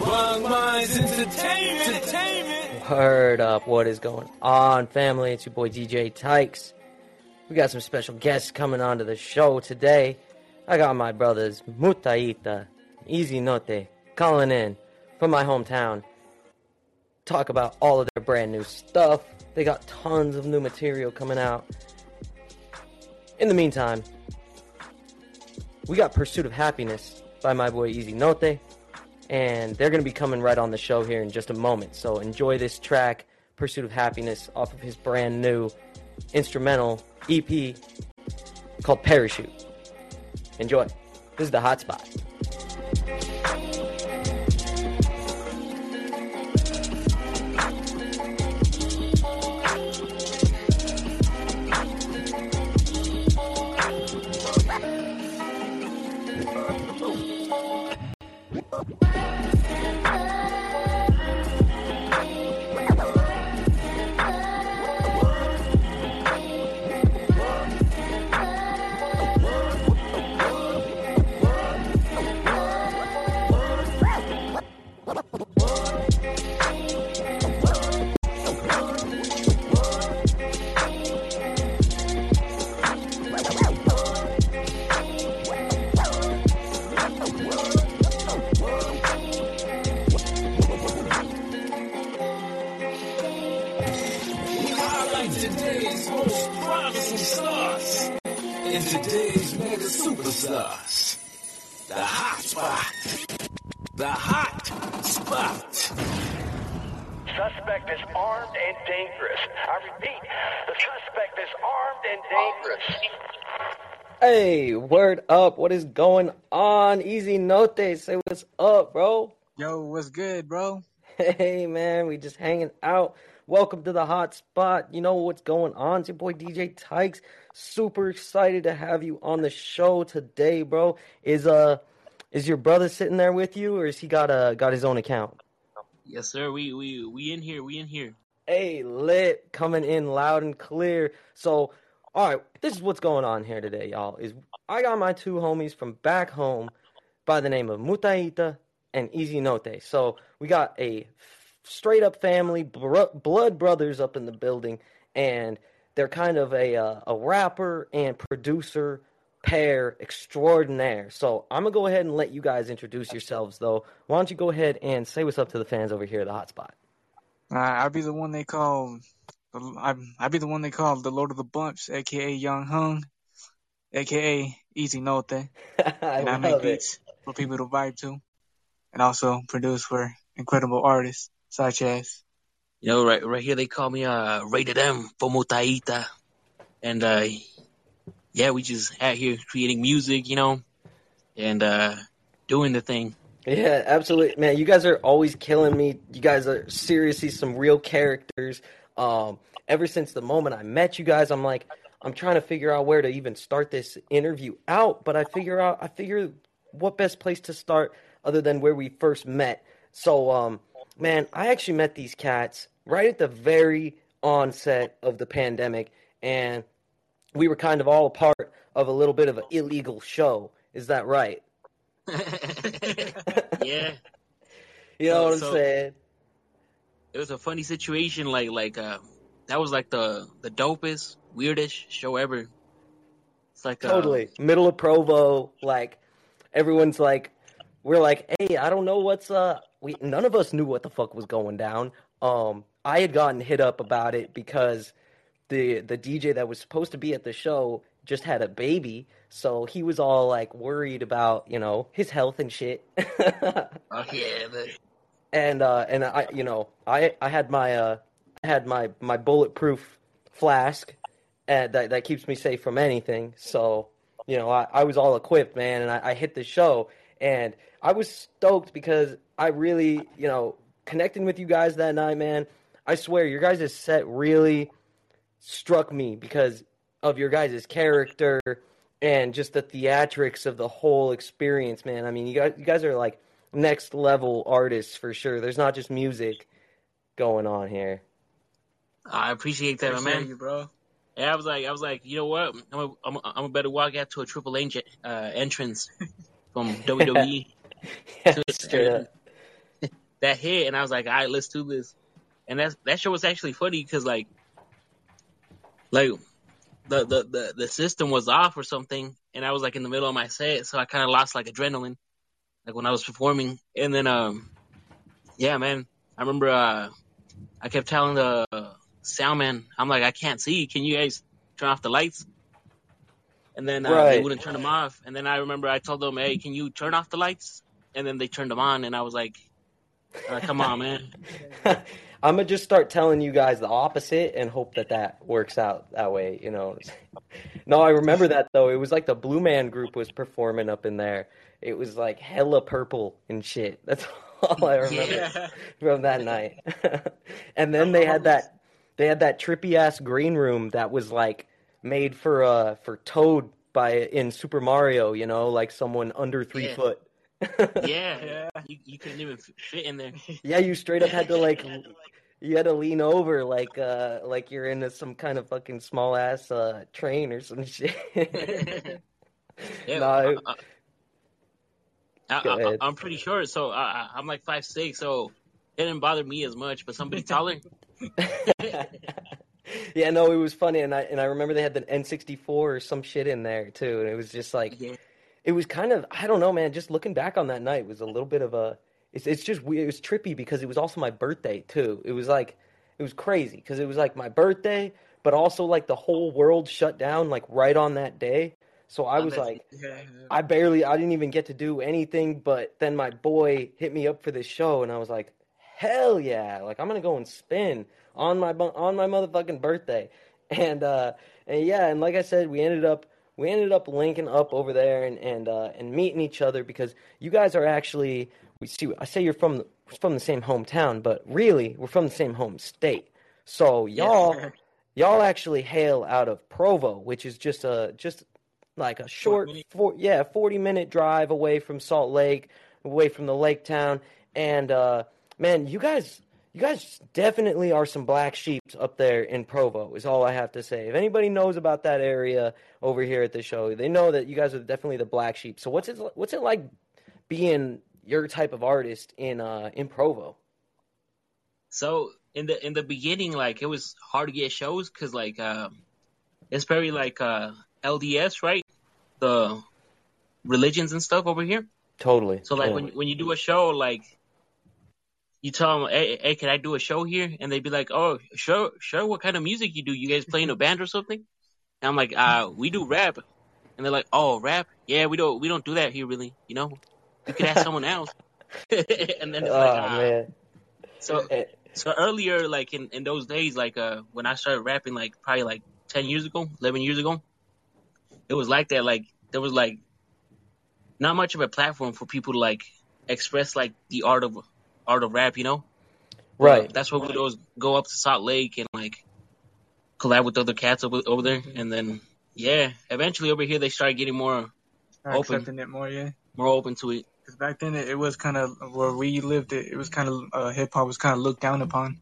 Minds Entertainment. Entertainment. Word up, what is going on, family? It's your boy DJ Tykes. We got some special guests coming onto the show today. I got my brothers Mutaitaa, Easy Note, calling in from my hometown. Talk about all of their brand new stuff. They got tons of new material coming out. In the meantime, we got Pursuit of Happiness by my boy Eazynotey and they're going to be coming right on the show here in just a moment. So enjoy this track, Pursuit of Happiness, off of his brand new instrumental EP called Parachute. Enjoy. This is the hotspot. Highlight superstars. The hot spot. The hot spot. Suspect is armed and dangerous. I repeat, the suspect is armed and dangerous. Hey, word up. What is going on? Eazynotey. Say what's up, bro. Yo, what's good, bro? Hey, man. We just hanging out. Welcome to the hot spot. You know what's going on? It's your boy DJ Tykes. Super excited to have you on the show today, bro. Is uh is your brother sitting there with you or has he got uh got his own account? Yes, sir. We we we in here. We in here. Hey, lit, coming in loud and clear. So, all right, this is what's going on here today, y'all. Is I got my two homies from back home by the name of Mutaitaa and Eazynotey. So we got a straight up family, bro- blood brothers up in the building, and they're kind of a uh, a rapper and producer pair extraordinaire. So I'm gonna go ahead and let you guys introduce yourselves, though. Why don't you go ahead and say what's up to the fans over here at the hotspot? Uh, I'll be the one they call. I I'll be the one they call the Lord of the Bumps, aka Young Hung, aka Eazynotey, and I I make it. beats for people to vibe to, and also produce for incredible artists such as. You know, right right here they call me uh rated M for Mutaitaa. And uh yeah, we just out here creating music, you know, and uh doing the thing. Yeah, absolutely, man. You guys are always killing me. You guys are seriously some real characters. Um, ever since the moment I met you guys, I'm like, I'm trying to figure out where to even start this interview out. But I figure out, I figure what best place to start other than where we first met. So, um, man, I actually met these cats right at the very onset of the pandemic, and we were kind of all a part of a little bit of an illegal show. Is that right? yeah. You know So- what I'm so- saying? It was a funny situation, like like uh that was like the the dopest, weirdest show ever. It's like uh, Totally. Middle of Provo, like everyone's like we're like, "Hey, I don't know what's uh we none of us knew what the fuck was going down." Um I had gotten hit up about it because the the DJ that was supposed to be at the show just had a baby, so he was all like worried about, you know, his health and shit. Oh yeah, but and uh and I you know I I had my uh I had my my bulletproof flask and that that keeps me safe from anything. So you know I I was all equipped, man, and I, I hit the show and I was stoked because I really you know connecting with you guys that night, man. I swear your guys' set really struck me because of your guys' character and just the theatrics of the whole experience, man. I mean, you guys, you guys are like next level artists for sure. There's not just music going on here. I appreciate that, my Appreciate man. you, bro. Yeah, I was like, I was like, you know what? I'm a, I'm a, I'm a better walk out to a Triple H uh, entrance from WWE. Yeah, straight up. That hit, and I was like, all right, let's do this. And that that show was actually funny because like, like the, the the the system was off or something, and I was like in the middle of my set, so I kind of lost like adrenaline, like when I was performing. And then um, yeah, man, I remember uh, I kept telling the sound man, I'm like, I can't see. Can you guys turn off the lights? And then uh, they Right. wouldn't wouldn't turn them off. And then I remember I told them, hey, can you turn off the lights? And then they turned them on, and I was like, uh, come on, man. I'm gonna just start telling you guys the opposite and hope that that works out that way. You know. no, I remember that though. It was like the Blue Man Group was performing up in there. It was like hella purple and shit. That's all I remember Yeah. from that night. and then they had that they had that trippy ass green room that was like made for uh for Toad by in Super Mario. You know, like someone under three Yeah. foot. Yeah, Yeah. You, you couldn't even fit in there. Yeah, you straight up had to like you had to lean over like uh like you're in some kind of fucking small ass uh train or some shit. Yeah, No, I, I, I, I, I'm pretty sure. So I, I- I'm like five six, so it didn't bother me as much. But somebody taller, yeah, no, it was funny and I and I remember they had the N64 or some shit in there too and it was just like yeah, it was kind of I don't know, man. Just looking back on that night was a little bit of a. It's it's just weird. It was trippy because it was also my birthday too. It was like it was crazy because it was like my birthday, but also like the whole world shut down like right on that day. So I was like, I barely, I didn't even get to do anything. But then my boy hit me up for this show, and I was like, hell yeah! Like I'm gonna go and spin on my on my motherfucking birthday, and uh, and yeah, and like I said, we ended up we ended up linking up over there and and uh, and meeting each other because you guys are actually we see. I say you're from the, from the same hometown, but really we're from the same home state. So y'all y'all actually hail out of Provo, which is just a just like a short four yeah 40 minute drive away from Salt Lake, away from the lake town, and uh, man, you guys. You guys definitely are some black sheep up there in Provo, is all I have to say. If anybody knows about that area over here at the show, they know that you guys are definitely the black sheep. So what's it what's it like being your type of artist in uh in Provo? So in the in the beginning, like it was hard to get shows because like um, it's very like uh, LDS, right? The religions and stuff over here. Totally. So like totally. when when you do a show, like you tell them, hey, hey, can I do a show here? And they'd be like, oh, sure, sure. What kind of music you do? You guys play in a band or something? And I'm like, uh, we do rap. And they're like, oh, rap? Yeah, we don't we don't do that here, really. You know, you could ask someone else. and then it's oh like, ah. man. So so earlier, like in, in those days, like uh when I started rapping, like probably like ten years ago, eleven years ago, it was like that. Like there was like not much of a platform for people to like express like the art of art of rap, you know? Right. That's why we'd always go up to Salt Lake and like collab with other cats over over there, and then yeah, eventually over here they started getting more Start Open. accepting it more, yeah. more open to it. Because back then it, it was kind of where we lived. It, it was kind of uh, hip hop was kind of looked down upon.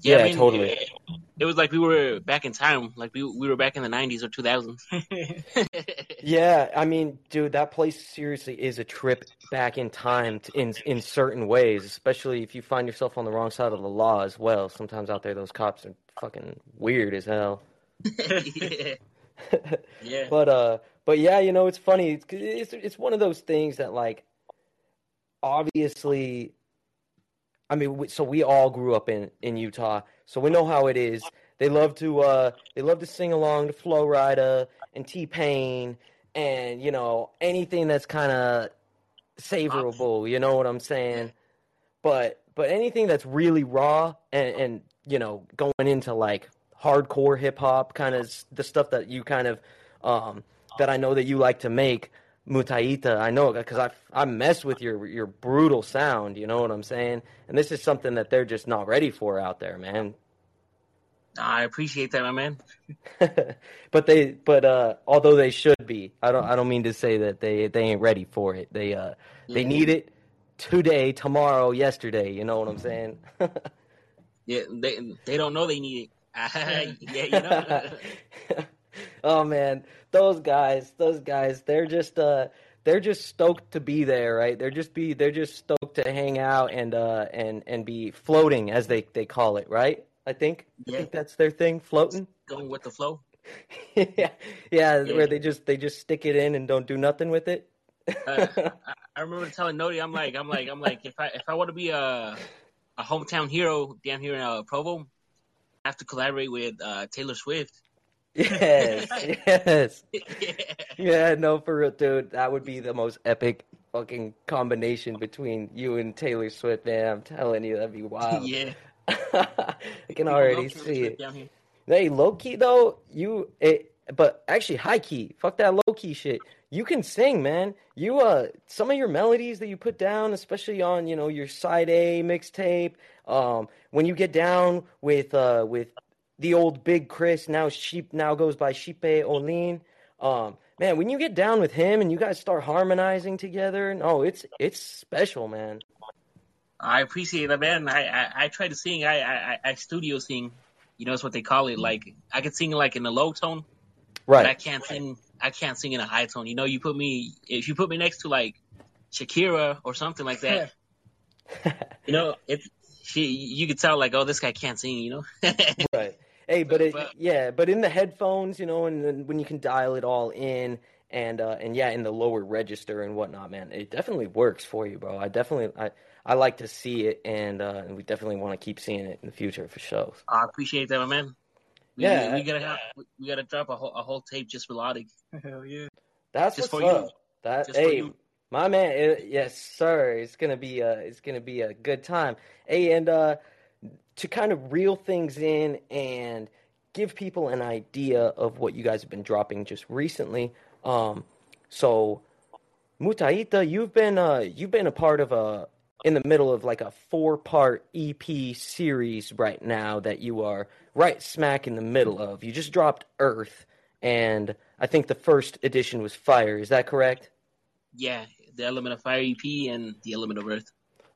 Yeah, totally. It, it was like we were back in time, like we we were back in the '90s or 2000s. Yeah, I mean, dude, that place seriously is a trip back in time t in in certain ways, especially if you find yourself on the wrong side of the law as well. Sometimes out there, those cops are fucking weird as hell. yeah. yeah. But uh, but yeah, you know, it's funny. It's it's, it's one of those things that like, obviously, I mean, so we all grew up in in Utah, so we know how it is. They love to uh, they love to sing along to Flo Rida and T Pain, and you know anything that's kind of savorable. You know what I'm saying? But but anything that's really raw and and you know going into like hardcore hip hop, kind of the stuff that you kind of um, that I know that you like to make. Mutaitaa, I know because I I mess with your your brutal sound, you know what I'm saying, and this is something that they're just not ready for out there, man. I appreciate that, my man. but they but uh although they should be i don't i don't mean to say that they they ain't ready for it they uh they Yeah. need it today tomorrow yesterday you know what i'm saying Yeah, they they don't know they need it. yeah, you know. oh man those guys those guys they're just uh they're just stoked to be there, right? They're just be they're just stoked to hang out and uh and and be floating as they they call it, right? I think I think that's their thing, floating. Going with the flow. yeah, yeah, Yeah. where they just they just stick it in and don't do nothing with it. Uh, I, I remember telling Nodi, I'm like, I'm like, I'm like, if I if I want to be a a hometown hero down here in uh, Provo, I have to collaborate with uh, Taylor Swift. yes, yes. yeah. Yeah, no, for real, dude. That would be the most epic fucking combination between you and Taylor Swift, man. I'm telling you, that'd be wild. yeah. I can already see it. Hey, low key though, you it, but actually high key. Fuck that low key shit. You can sing, man. You uh, some of your melodies that you put down, especially on you know your side A mixtape. Um, when you get down with uh with the old Big Chris, now sheep now goes by Shipe Olin. Um, man, when you get down with him and you guys start harmonizing together, no, it's it's special, man. I appreciate that, man. I, I, I try to sing. I, I, I studio sing. You know, that's what they call it. Like I can sing like in a low tone, Right. but I can't sing. I can't sing in a high tone. You know, you put me if you put me next to like Shakira or something like that. you know, it she you could tell like, oh, this guy can't sing. You know. Right. Hey, but it, But- yeah, but in the headphones, you know, and then when you can dial it all in, and uh, and yeah, in the lower register and whatnot, man, it definitely works for you, bro. I definitely, I, I like to see it, and uh, and we definitely want to keep seeing it in the future for shows. I appreciate that, my man. We, Yeah. we gotta have, we gotta drop a whole, a whole tape just melodic. Hell yeah. That's Just what's for you. up. That Just for hey, you. my man, it, yes, sir. It's gonna be a, it's gonna be a good time. Hey, and uh, to kind of reel things in and give people an idea of what you guys have been dropping just recently. Um, so Mutaitaa, you've been uh, you've been a part of a in the middle of like a four part EP series right now that you are right smack in the middle of. You just dropped Earth, and I think the first edition was Fire. Is that correct? Yeah, the element of fire EP and the element of earth.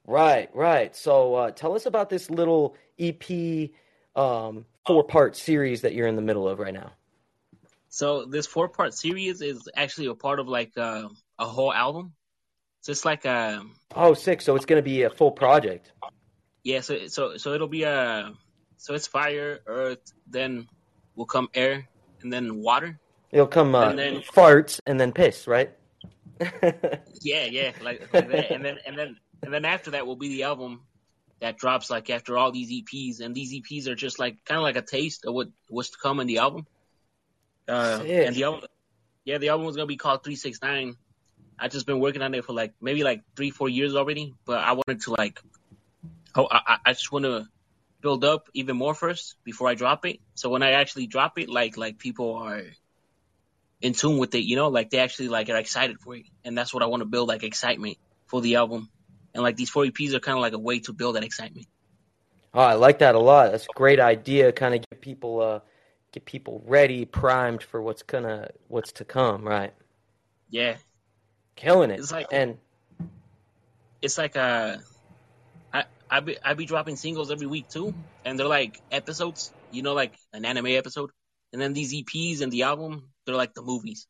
Right, right. So uh, tell us about this little EP um, four part series that you're in the middle of right now. So this four part series is actually a part of like uh, a whole album. So it's like a Oh, sick. So it's going to be a full project. yeah. So so so it'll be a so it's fire, earth, then will come air, and then water. It'll come uh, And then- farts and then piss, right? Yeah, yeah, like, like that. and then and then and then after that will be the album that drops like after all these EPs, and these EPs are just like kind of like a taste of what what's to come in the album. Uh, Sick. and the album, yeah, the album was gonna be called Three Six Nine. I just been working on it for like maybe like three four years already, but I wanted to like, oh, I, I- just want to build up even more first before I drop it. So when I actually drop it, like like people are in tune with it, you know, like they actually like are excited for it, and that's what I want to build like excitement for the album. And like these four EPs are kind of like a way to build that excitement. Oh, I like that a lot. That's a great idea. Kind of get people, uh, get people ready, primed for what's gonna, what's to come. Right, Yeah, killing it. It's like- and it's like uh, I I be I be dropping singles every week too, and they're like episodes, you know, like an anime episode. And then these EPs and the album, they're like the movies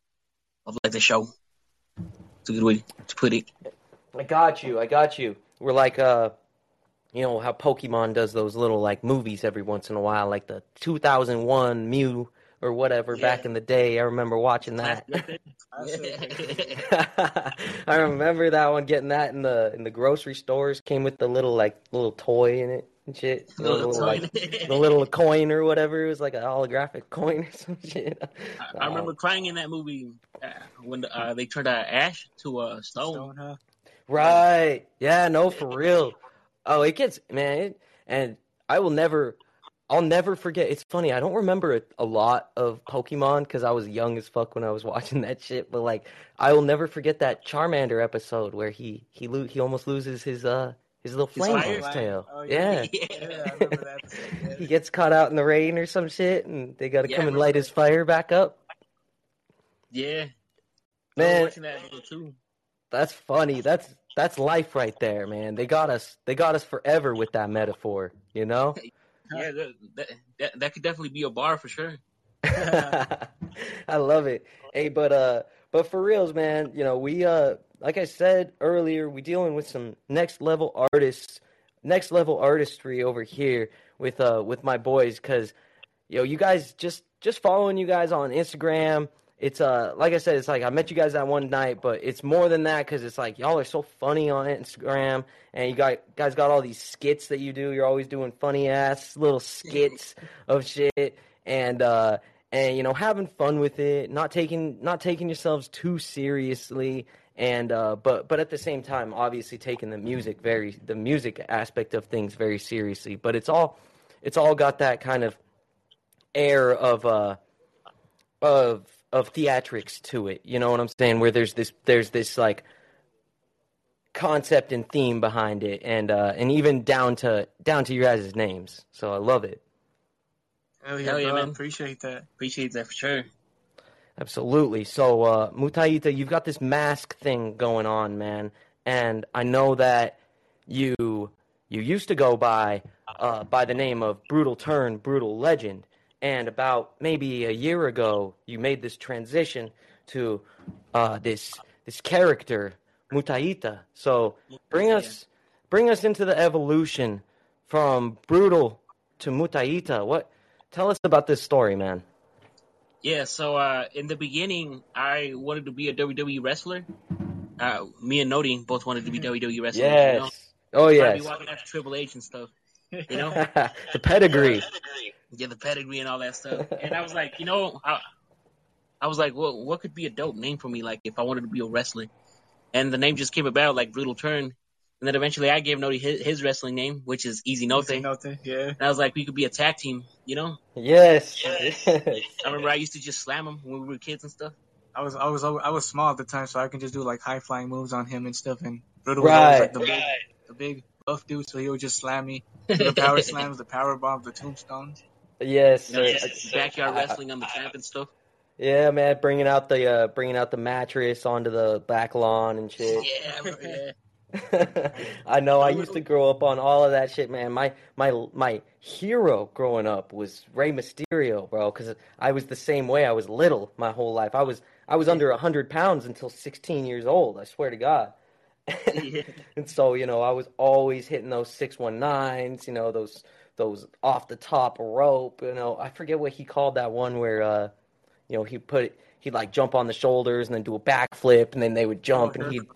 of like the show. It's a good way to put it. I got you. I got you. We're like, uh, you know how Pokemon does those little like movies every once in a while, like the 2001 Mew or whatever Yeah. back in the day. I remember watching that. I remember that one getting that in the in the grocery stores. Came with the little like little toy in it and shit. The Little little, toy. like the little coin or whatever. It was like a holographic coin or some shit. I remember crying in that movie uh, when uh, they turned uh, Ash to a stone. Stone, huh? Right. Yeah, no, for real. Oh, it gets man, it, and I will never I'll never forget. It's funny. I don't remember a, a lot of Pokemon because I was young as fuck when I was watching that shit. But like, I will never forget that Charmander episode where he he lo- he almost loses his uh his little flame on his tail. Oh, yeah. yeah. Yeah, that. He gets caught out in the rain or some shit, and they got to Yeah, come and light his fire back up. Yeah, Man, watching that too. that's funny. That's that's life right there, man. They got us. They got us forever with that metaphor. You know. Yeah, that, that, that could definitely be a bar for sure. I love it. Hey, but uh, but for reals, man, you know, we uh like I said earlier, we dealing with some next level artists, next level artistry over here with uh with my boys cuz you know, you guys just just following you guys on Instagram. It's uh like I said, it's like I met you guys that one night, but it's more than that because it's like y'all are so funny on Instagram, and you got guys got all these skits that you do. You're always doing funny ass little skits of shit, and uh and you know having fun with it, not taking not taking yourselves too seriously, and uh but but at the same time, obviously taking the music very the music aspect of things very seriously. But it's all it's all got that kind of air of uh of of theatrics to it. You know what I'm saying? Where there's this there's this like concept and theme behind it, and uh, and even down to down to your guys' names. So I love it. Hell yeah, Hell yeah, bro. man. Appreciate that. Appreciate that for sure. Absolutely. So, uh, Mutaitaa, you've got this mask thing going on, man, and I know that you you used to go by uh, by the name of Brutal Turn, Brutal Legend, and about maybe a year ago, you made this transition to uh, this this character, Mutaitaa. So, bring us bring us into the evolution from Brutal to Mutaitaa. What? Tell us about this story, man. Yeah, so uh, in the beginning, I wanted to be a WWE wrestler. Uh, me and Nodi both wanted to be WWE wrestlers. You know? Oh yes. be walking after Triple H and stuff. You know, the pedigree. Get the pedigree and all that stuff. And I was like, you know, I, I was like, what what could be a dope name for me? Like if I wanted to be a wrestler, and the name just came about like Brutal Turn. And then eventually, I gave Nodi his, his wrestling name, which is Eazynotey. Say And nothing. Yeah. I was like, we could be a tag team. You know, Yes. I remember I used to just slam him when we were kids and stuff. I was I was I was small at the time, so I can just do like high flying moves on him and stuff. And Brutal was like the big the big buff dude, so he would just slam me. The power slams, the power bombs, the tombstones. Yes. You know, sir. backyard wrestling on the tramp and stuff. Yeah, man, bringing out the uh, bringing out the mattress onto the back lawn and shit. Yeah, yeah. I know. I used to grow up on all of that shit, man. My my my hero growing up was Rey Mysterio, bro. Because I was the same way. I was little my whole life. I was I was under hundred pounds until sixteen years old. I swear to God. And so you know, I was always hitting those six one nines. You know, those those off the top rope. You know, I forget what he called that one where uh, you know, he put he'd like jump on the shoulders and then do a backflip and then they would jump and he'd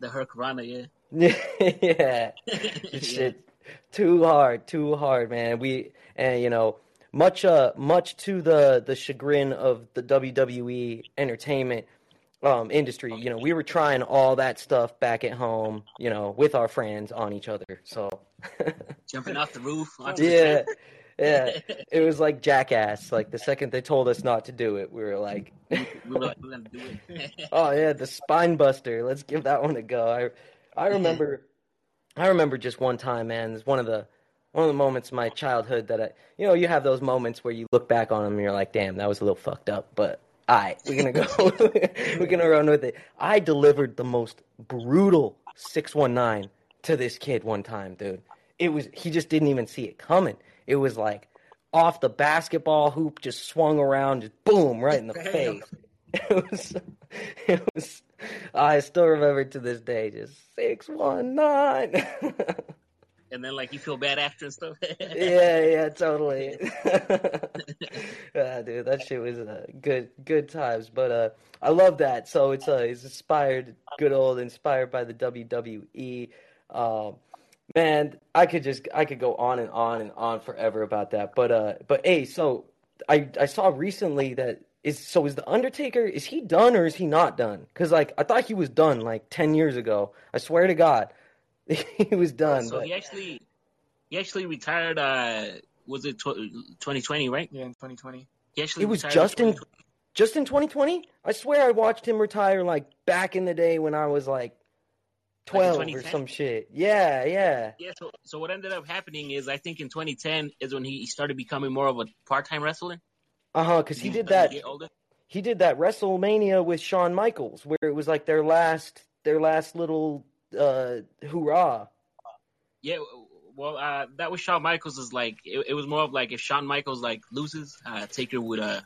The Hurricanrana, yeah. yeah, Yeah. shit, too hard, too hard, man. We and you know much uh much to the the chagrin of the WWE entertainment um industry. You know, we were trying all that stuff back at home. You know, with our friends on each other. So Jumping off the roof. onto yeah, yeah, it was like jackass. Like the second they told us not to do it, we were like. we were like, we're gonna do it. Oh yeah, the spine buster. Let's give that one a go. I I remember I remember just one time, man. It's one of the one of the moments in my childhood that I you know, you have those moments where you look back on them and you're like, damn, that was a little fucked up, but alright, we're gonna go we're gonna run with it. I delivered the most brutal six one nine to this kid one time, dude. It was he just didn't even see it coming. It was like off the basketball hoop, just swung around, just boom, right in the face. It was, it was. I still remember to this day, just six one nine. and then like you feel bad after and stuff. yeah, yeah, totally. ah, dude, that shit was uh, good, good times. But uh, I love that. So it's uh, it's inspired, good old, inspired by the WWE. Um, man, I could just, I could go on and on and on forever about that. But uh, but hey, so I I saw recently that is so is the Undertaker is he done or is he not done? Because like I thought he was done like ten years ago. I swear to God, he was done. so but- he actually he actually retired. Uh, was it twenty twenty? Right? Yeah, in 2020. He actually It was just in 2020. just in 2020. I swear I watched him retire like back in the day when I was like Like 12 or some shit. Yeah, yeah. Yeah. So so what ended up happening is I think in 2010 is when he started becoming more of a part time wrestler. Uh huh. Because he did that. to get older. He did that WrestleMania with Shawn Michaels, where it was like their last their last little uh hoorah. Yeah. Well, uh, that was Shawn Michaels. Is like it, it was more of like if Shawn Michaels like loses, uh, Taker would uh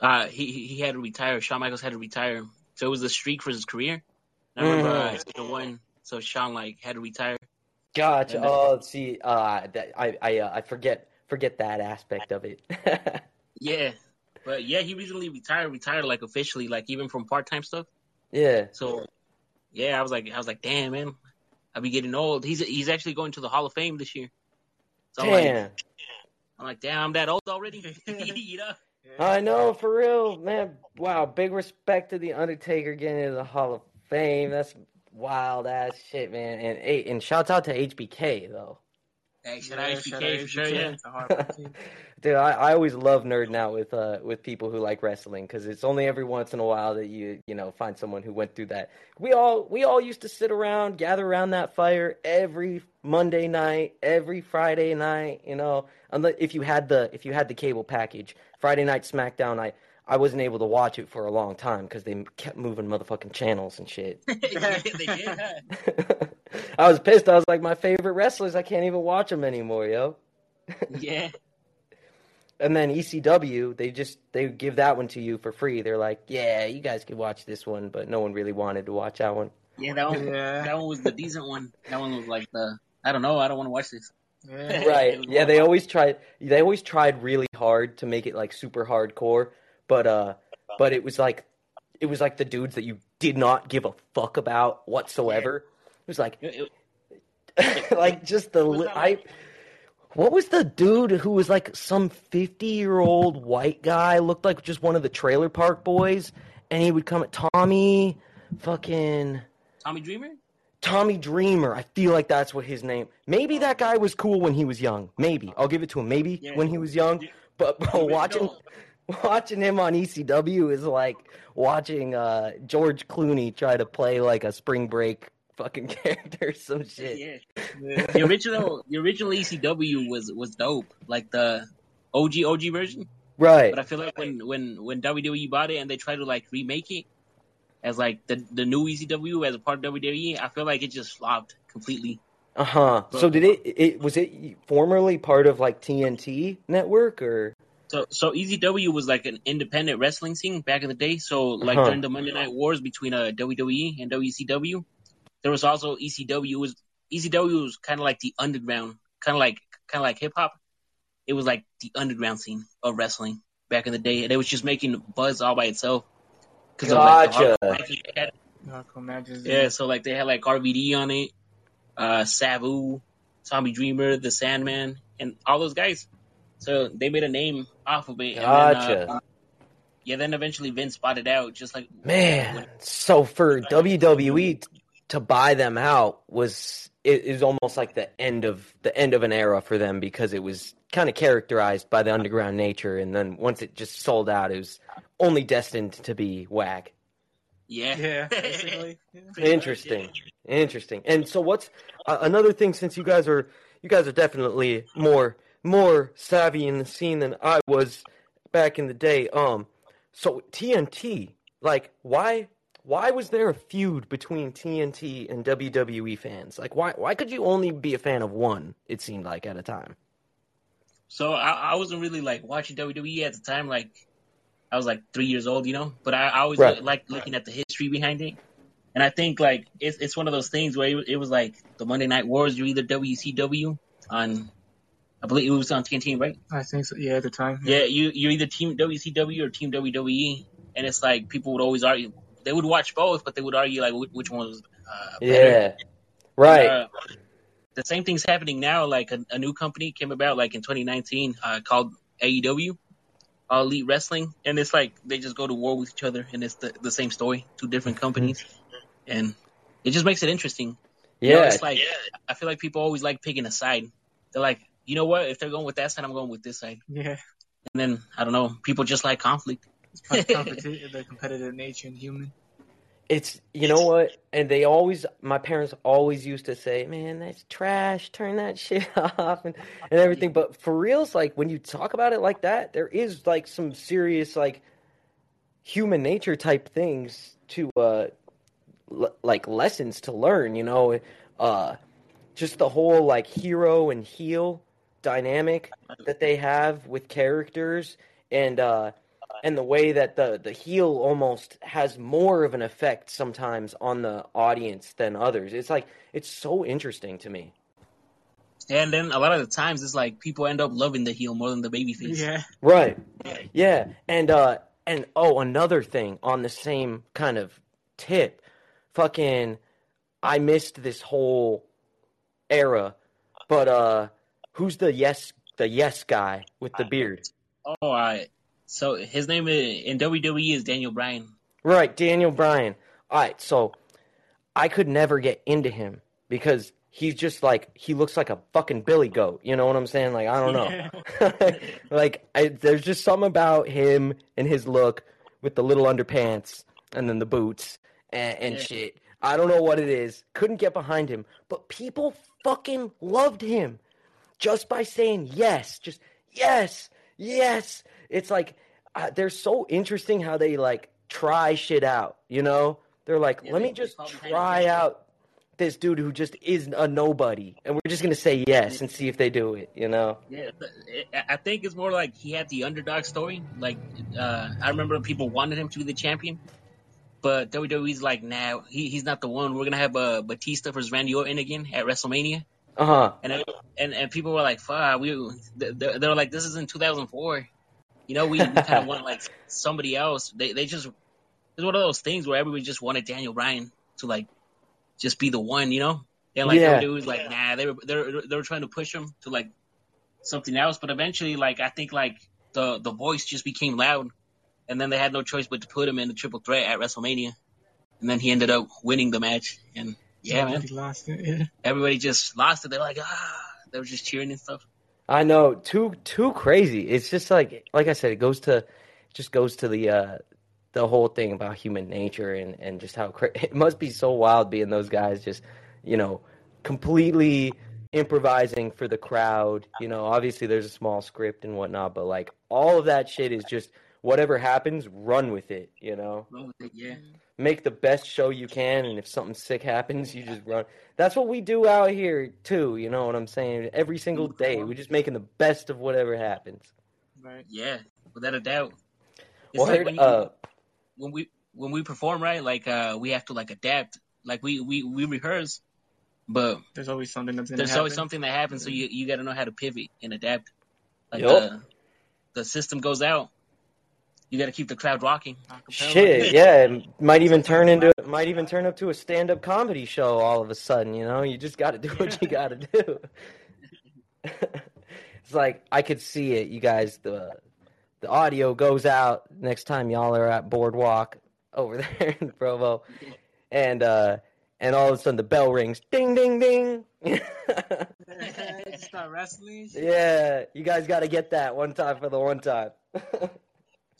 uh, he he had to retire. Shawn Michaels had to retire, so it was a streak for his career. And I remember uh, the one, so Shawn like had to retire. Gotcha. Then- Oh, see, uh, that, I I uh, I forget forget that aspect of it. Yeah, but yeah, he recently retired. Retired like officially, like even from part time stuff. yeah. So yeah, I was like, I was like, damn man, I'll be getting old. He's he's actually going to the Hall of Fame this year. So I'm like, Damn. I'm like, damn, I'm that old already. you know? I know, for real, man. Wow, big respect to the Undertaker getting into the Hall of Fame. That's wild ass shit, man. And hey, and shouts out to HBK though. Hey, shout Yeah, out HBK sure. Yeah. It's a hard one, too. Dude, I, I always love nerding out with uh with people who like wrestling because it's only every once in a while that you you know find someone who went through that. We all we all used to sit around, gather around that fire every Monday night, every Friday night. You know, unless if you had the if you had the cable package, Friday night SmackDown. I I wasn't able to watch it for a long time because they kept moving motherfucking channels and shit. they did. huh? I was pissed. I was like, my favorite wrestlers, I can't even watch them anymore, yo. Yeah. And then ECW, they just they give that one to you for free. They're like, yeah, you guys can watch this one, but no one really wanted to watch that one. Yeah, that one. Yeah. That one was the decent one. That one was like the. I don't know. I don't want to watch this. Yeah. Right? Yeah, they always tried. They always tried really hard to make it like super hardcore, but uh, but it was like, it was like the dudes that you did not give a fuck about whatsoever. It was like, It- like just the li- I. What was the dude who was like some fifty-year-old white guy? Looked like just one of the Trailer Park Boys, and he would come at Tommy, fucking Tommy Dreamer. Tommy Dreamer. I feel like that's what his name. Maybe that guy was cool when he was young. Maybe I'll give it to him. Maybe Yeah. when he was young. But bro, watching watching him on ECW is like watching uh, George Clooney try to play like a Spring Break fucking character, or some shit. Yeah. Yeah. The original, the original ECW was was dope, like the OG OG version. Right. But I feel like when when when WWE bought it and they tried to like remake it as like the the new ECW as a part of WWE, I feel like it just flopped completely. Uh huh. So did it? It was it formerly part of like TNT network or? So so ECW was like an independent wrestling scene back in the day. So like Uh-huh. during the Monday Night Wars between uh, WWE and WCW, there was also ECW. It was ECW was kind of like the underground, kind of like kind of like hip hop. It was like the underground scene of wrestling back in the day, and it was just making buzz all by itself. 'Cause of, like, Gotcha. hardcore matches had. Yeah, so like they had like RVD on it, uh, Sabu, Tommy Dreamer, The Sandman, and all those guys. So they made a name off of it. And Gotcha. then, uh, yeah, then eventually Vince spotted out, just like Man, so for WWE t- to buy them out was it is almost like the end of the end of an era for them because it was kind of characterized by the underground nature, and then once it just sold out, it was only destined to be whack. yeah, Yeah. Basically. Yeah. Interesting, interesting. And so, what's uh, another thing? Since you guys are you guys are definitely more more savvy in the scene than I was back in the day. Um, so TNT, like, why why was there a feud between TNT and WWE fans? Like, why why could you only be a fan of one? It seemed like at a time. So I, I wasn't really like watching WWE at the time. Like I was like three years old, you know. But I, I always Right. like looking at the history behind it. And I think like it's it's one of those things where it, it was like the Monday Night Wars. You're either WCW on, I believe it was on TNT, right? I think so. Yeah, at the time. Yeah, you you're either Team WCW or Team WWE, and it's like people would always argue. They would watch both, but they would argue like which, which one was uh, better. Yeah, right. Uh, the same thing's happening now. Like a, a new company came about like in 2019 uh, called AEW, All Elite Wrestling, and it's like they just go to war with each other, and it's the, the same story, two different companies, and it just makes it interesting. You know, yeah, it's like I feel like people always like picking a side. They're like, you know what? If they're going with that side, I'm going with this side. Yeah. And then I don't know, people just like conflict. The competitive nature in human. It's you know what, and they always my parents always used to say, "Man, that's trash. Turn that shit off," and and everything. But for reals, like when you talk about it like that, there is like some serious like human nature type things to uh l- like lessons to learn. You know, uh, just the whole like hero and heel dynamic that they have with characters and uh and the way that the the heel almost has more of an effect sometimes on the audience than others. It's like it's so interesting to me. And then a lot of the times it's like people end up loving the heel more than the babyface. Yeah. Right. Yeah. And uh and oh another thing on the same kind of tip. Fucking I missed this whole era. But uh who's the yes the yes guy with the beard? Oh, I. So his name in WWE is Daniel Bryan. Right, Daniel Bryan. All right, so I could never get into him because he's just like he looks like a fucking billy goat. You know what I'm saying? Like I don't know. like I, there's just something about him and his look with the little underpants and then the boots and, and Yeah. shit. I don't know what it is. Couldn't get behind him, but people fucking loved him just by saying yes. Just yes, yes. It's like uh, they're so interesting how they like try shit out. You know, they're like, Yeah, let they- me just try out this dude who just is a nobody, and we're just gonna say yes and see if they do it. You know? Yeah, I think it's more like he had the underdog story. Like, uh, I remember people wanted him to be the champion, but WWE's like, nah, he, he's not the one. We're gonna have uh, Batista versus Randy Orton again at WrestleMania, Uh huh. and and and people were like, fuck, we they they were like, this is in 2004. You know, we, we kind of want like somebody else. They they just it's one of those things where everybody just wanted Daniel Bryan to like just be the one. You know, and like Yeah. WWE was like, nah, they were they were they were trying to push him to like something else. But eventually, like I think like the the voice just became loud, and then they had no choice but to put him in the triple threat at WrestleMania, and then he ended up winning the match. And yeah, man, lost it. Yeah. everybody just lost it. They're like, ah, they were just cheering and stuff. I know. Too too crazy. It's just like like I said. It goes to just goes to the uh the whole thing about human nature and and just how cra- it must be so wild being those guys just you know completely improvising for the crowd. You know, obviously there's a small script and whatnot, but like all of that shit is just whatever happens, run with it. You know. Roll with it, Yeah. make the best show you can and if something sick happens you just run that's what we do out here too you know what i'm saying every single day we're just making the best of whatever happens Right. Yeah, without a doubt. It's well like when, you, uh, when we when we perform right, like uh, we have to like adapt. Like we we we rehearse, but There's always something that's gonna there's happen. always something that happens. So you you got to know how to pivot and adapt. Like Yup. the the system goes out, you got to keep the crowd rocking. Shit yeah it might even turn into it might even turn up to a stand-up comedy show all of a sudden you know? You just got to do what you got to do. It's like i could see it you guys the the audio goes out next time y'all are at boardwalk over there in provo. And uh and all of a sudden the bell rings. Ding ding ding. Start wrestling. yeah you guys got to get that one time for the one time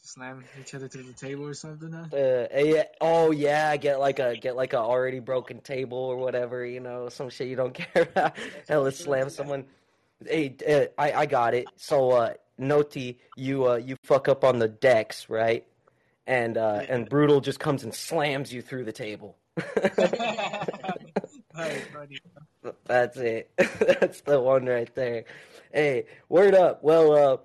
Slam each other through the table or something. Huh? Uh, yeah. Oh yeah, get like a get like a already broken table or whatever, you know, some shit you don't care about. Hell, slam someone. Hey, uh, I I got it. So, uh, Noti, you uh you fuck up on the decks, right? And uh and brutal just comes and slams you through the table. That's it. That's the one right there. Hey, word up. Well, uh,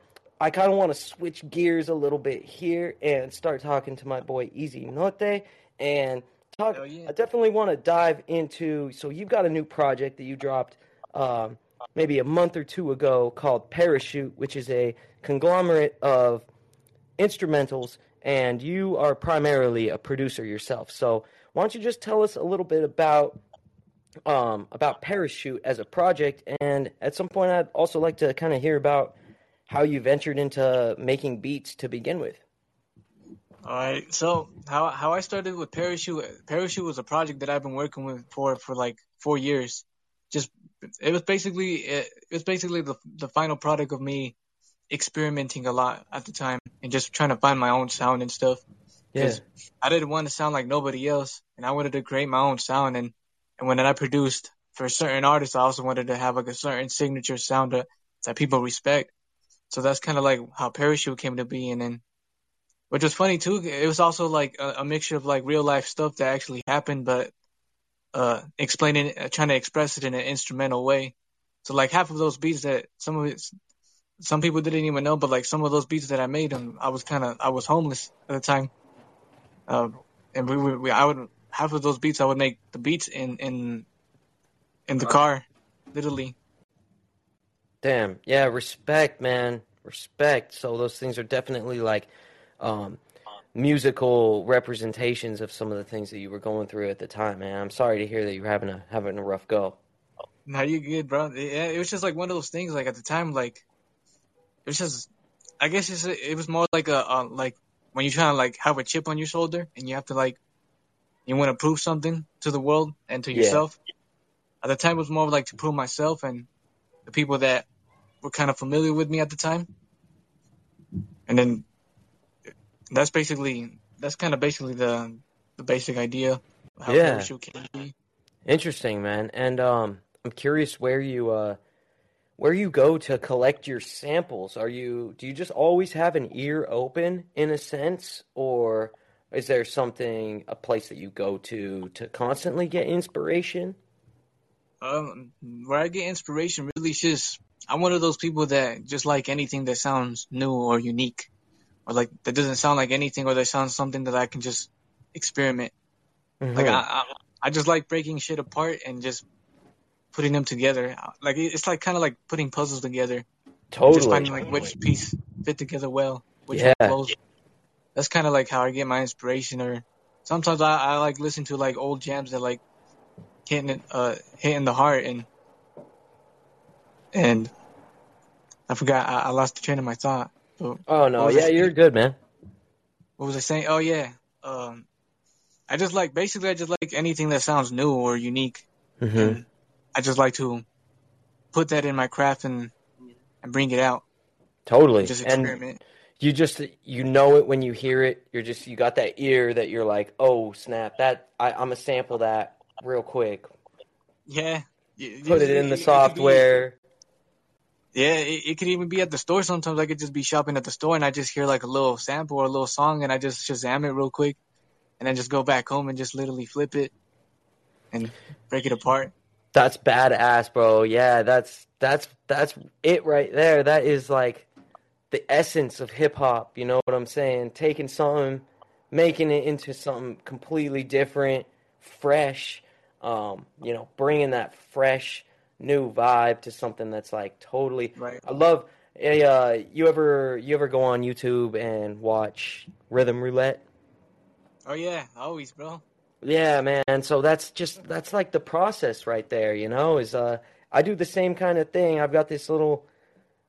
I kind of want to switch gears a little bit here and start talking to my boy Eazynotey and talk. Yeah. I definitely want to dive into. So you've got a new project that you dropped um, maybe a month or two ago called Parachute, which is a conglomerate of instrumentals, and you are primarily a producer yourself. So why don't you just tell us a little bit about um, about Parachute as a project, and at some point, I'd also like to kind of hear about how you ventured into making beats to begin with. All right. So how how I started with Parachute Parachute was a project that I've been working with for for like four years. Just it was basically it, it was basically the the final product of me experimenting a lot at the time and just trying to find my own sound and stuff. Yeah, I didn't want to sound like nobody else, and I wanted to create my own sound. And and when I produced for certain artists, I also wanted to have like a certain signature sound that, that people respect. So that's kind of like how Parachute came to be. And then, which was funny too, it was also like a, a mixture of like real life stuff that actually happened, but uh, explaining, uh, trying to express it in an instrumental way. So like half of those beats that some of it's some people didn't even know, but like some of those beats that I made, and I was kind of I was homeless at the time, um, and we, would we I would half of those beats I would make the beats in in in the car, literally. Damn. Yeah, respect, man. Respect. So those things are definitely like um, musical representations of some of the things that you were going through at the time, man. I'm sorry to hear that you were having a having a rough go. Now you good, bro? Yeah, it was just like one of those things. Like at the time, like it was just, I guess it's, it was more like a, a like when you're trying to like have a chip on your shoulder and you have to like you want to prove something to the world and to Yeah. yourself. At the time, it was more like to prove myself and the people that were kind of familiar with me at the time. And then that's basically that's kind of basically the the basic idea how Yeah. yeah. shoot can be. Interesting, man. And um, I'm curious where you uh, where you go to collect your samples. Are you do you just always have an ear open in a sense, or is there something a place that you go to to constantly get inspiration? Um, where I get inspiration really is just I'm one of those people that just like anything that sounds new or unique, or like that doesn't sound like anything, or that sounds something that I can just experiment. Like Mhm. I, I, I just like breaking shit apart and just putting them together. Like it's like kind of like putting puzzles together. Just totally. finding like which piece fit together well, which Yeah. one flows. That's kind of like how I get my inspiration. Or sometimes I, I like listen to like old jams that like hitting it, uh hitting the heart and and I forgot I, I lost the train of my thought. But Oh no, what was I yeah, you're good, man. what was I saying? Oh yeah, um, I just like basically I just like anything that sounds new or unique. hmm I just like to put that in my craft and and bring it out. Totally. Just And experiment. you just you know it when you hear it. You're just you got that ear that you're like, oh snap, that I, I'm gonna sample that real quick. yeah. Put it in the software. Yeah, it, it could even be at the store. Sometimes I could just be shopping at the store and I just hear like a little sample or a little song and I just Shazam it real quick, and then just go back home and just literally flip it and break it apart. That's badass, bro. Yeah, that's that's that's it right there. That is like the essence of hip hop. You know what I'm saying? Taking something, making it into something completely different, fresh. Um, you know, bringing that fresh, new vibe to something that's like totally. Right. I love. Uh, you ever you ever go on YouTube and watch Rhythm Roulette? Oh yeah, always, bro. Yeah, man. So that's just that's like the process right there, you know, is uh I do the same kind of thing. I've got this little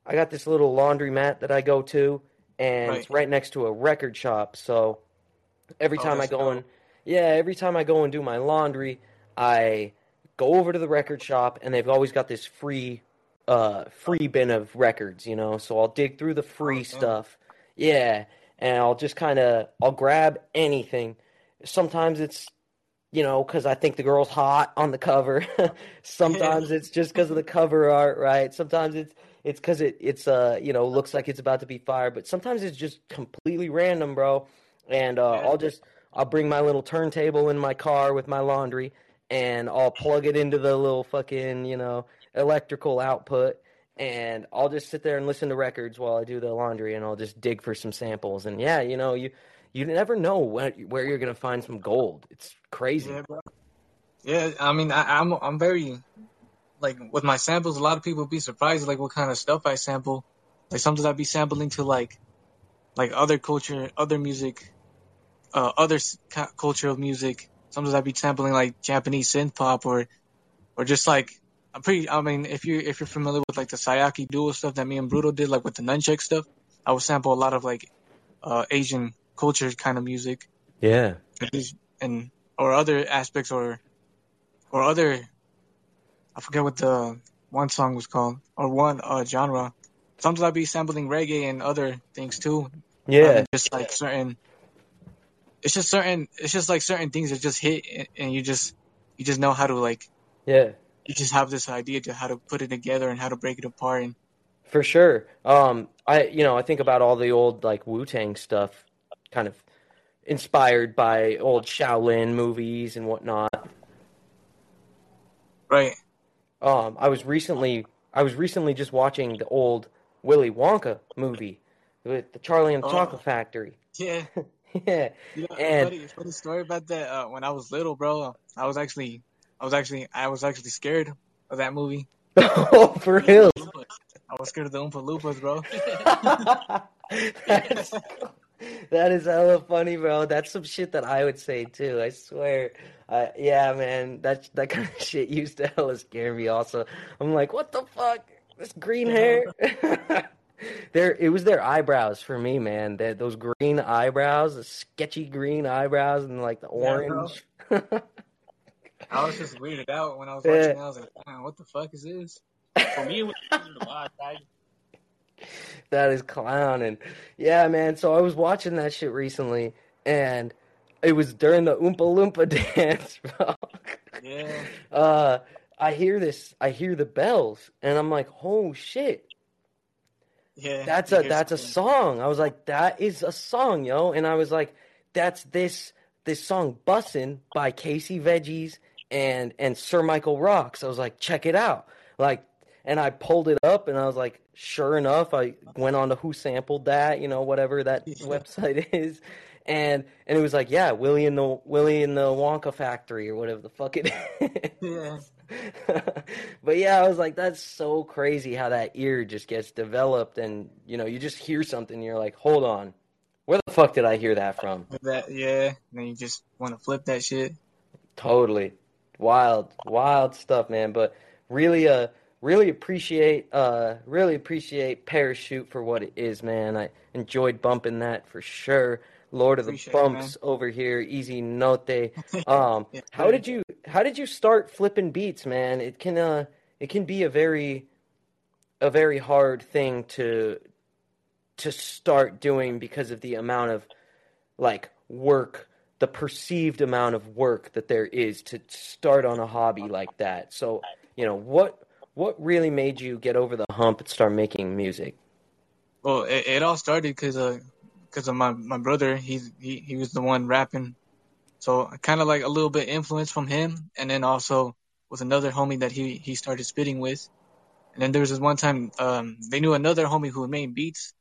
I got this little laundry mat that I go to and it's right next to a record shop. So every Oh, time I go dope. and yeah, every time I go and do my laundry, I go over to the record shop and they've always got this free uh free bin of records, you know. So I'll dig through the free Oh, stuff. Yeah, and I'll just kind of I'll grab anything. Sometimes it's you know, because I think the girl's hot on the cover. Sometimes it's just because of the cover art, right? Sometimes it's it's because it it's uh you know looks like it's about to be fired, but sometimes it's just completely random, bro. And uh, Yeah. I'll just I'll bring my little turntable in my car with my laundry, and I'll plug it into the little fucking you know electrical output, and I'll just sit there and listen to records while I do the laundry, and I'll just dig for some samples. And yeah, you know you you never know where where you're gonna find some gold. It's crazy. Yeah. Yeah, I mean, I, I'm I'm very like with my samples. A lot of people be surprised like what kind of stuff I sample. Like sometimes I'd be sampling to like like other culture, other music, uh, other culture of music. Sometimes I'd be sampling like Japanese synth pop or or just like I'm pretty. I mean, if you if you're familiar with like the Sayaki duo stuff that me and Bruto did, like with the nunchuck stuff, I would sample a lot of like uh Asian culture kind of music Yeah. and or other aspects or or other I forget what the one song was called or one uh genre. Sometimes I'd be sampling reggae and other things too. Yeah. Um, just like certain it's just certain it's just like certain things that just hit and- you just you just know how to like Yeah. you just have this idea to how to put it together and how to break it apart and For sure. Um, I you know I think about all the old like Wu Tang stuff, kind of inspired by old Shaolin movies and whatnot. right Um, I was recently I was recently just watching the old Willy Wonka movie with the Charlie and the Oh. Chocolate Factory. Yeah. yeah. You know, And- funny, funny story about that. Uh, when I was little, bro, I was actually, I was actually, I was actually scared of that movie. oh, for real. I was scared of the Oompa Loompas, bro. That's, that is hella funny, bro. That's some shit that I would say too. I swear. Uh, yeah, man. That that kind of shit used to hella scare me. Also, I'm like, what the fuck? This green hair. There, it was their eyebrows for me, man. That those green eyebrows, the sketchy green eyebrows, and like the Yeah, orange. I was just weirded out when I was watching. it. I was like, "Damn, what the fuck is this?" For me, it was the Wild Tiger. that is clowning. Yeah, man. So I was watching that shit recently, and it was during the Oompa Loompa dance, bro. Yeah. Uh, I hear this. I hear the bells, and I'm like, "Oh shit, Yeah. that's a that's a song." I was like, "That is a song, yo," and I was like, "That's this this song Bussin' by Casey Veggies and and Sir Michael Rocks." I was like, "Check it out!" Like, and I pulled it up, and I was like, "Sure enough," I went on to Who Sampled That, you know, whatever that Yeah. website is. And and it was like, yeah, Willie in the Willie in the Wonka factory or whatever the fuck it is. Yeah. but yeah, I was like, that's so crazy how that ear just gets developed, and you know, you just hear something, and you're like, hold on, where the fuck did I hear that from? That yeah. And then you just want to flip that shit. Totally, wild, wild stuff, man. But really, uh, really appreciate, uh, really appreciate Parachute for what it is, man. I enjoyed bumping that for sure. Lord of the Appreciate it, Bumps over here, easy note. Um, Yeah, how did you how did you start flipping beats, man? It can uh it can be a very a very hard thing to to start doing because of the amount of like work, the perceived amount of work that there is to start on a hobby like that. So, you know, what what really made you get over the hump and start making music? Well, it, it all started because uh, cause of my my brother. He's he he was the one rapping, so kind of like a little bit influence from him, and then also with another homie that he he started spitting with. And then there was this one time um they knew another homie who made beats,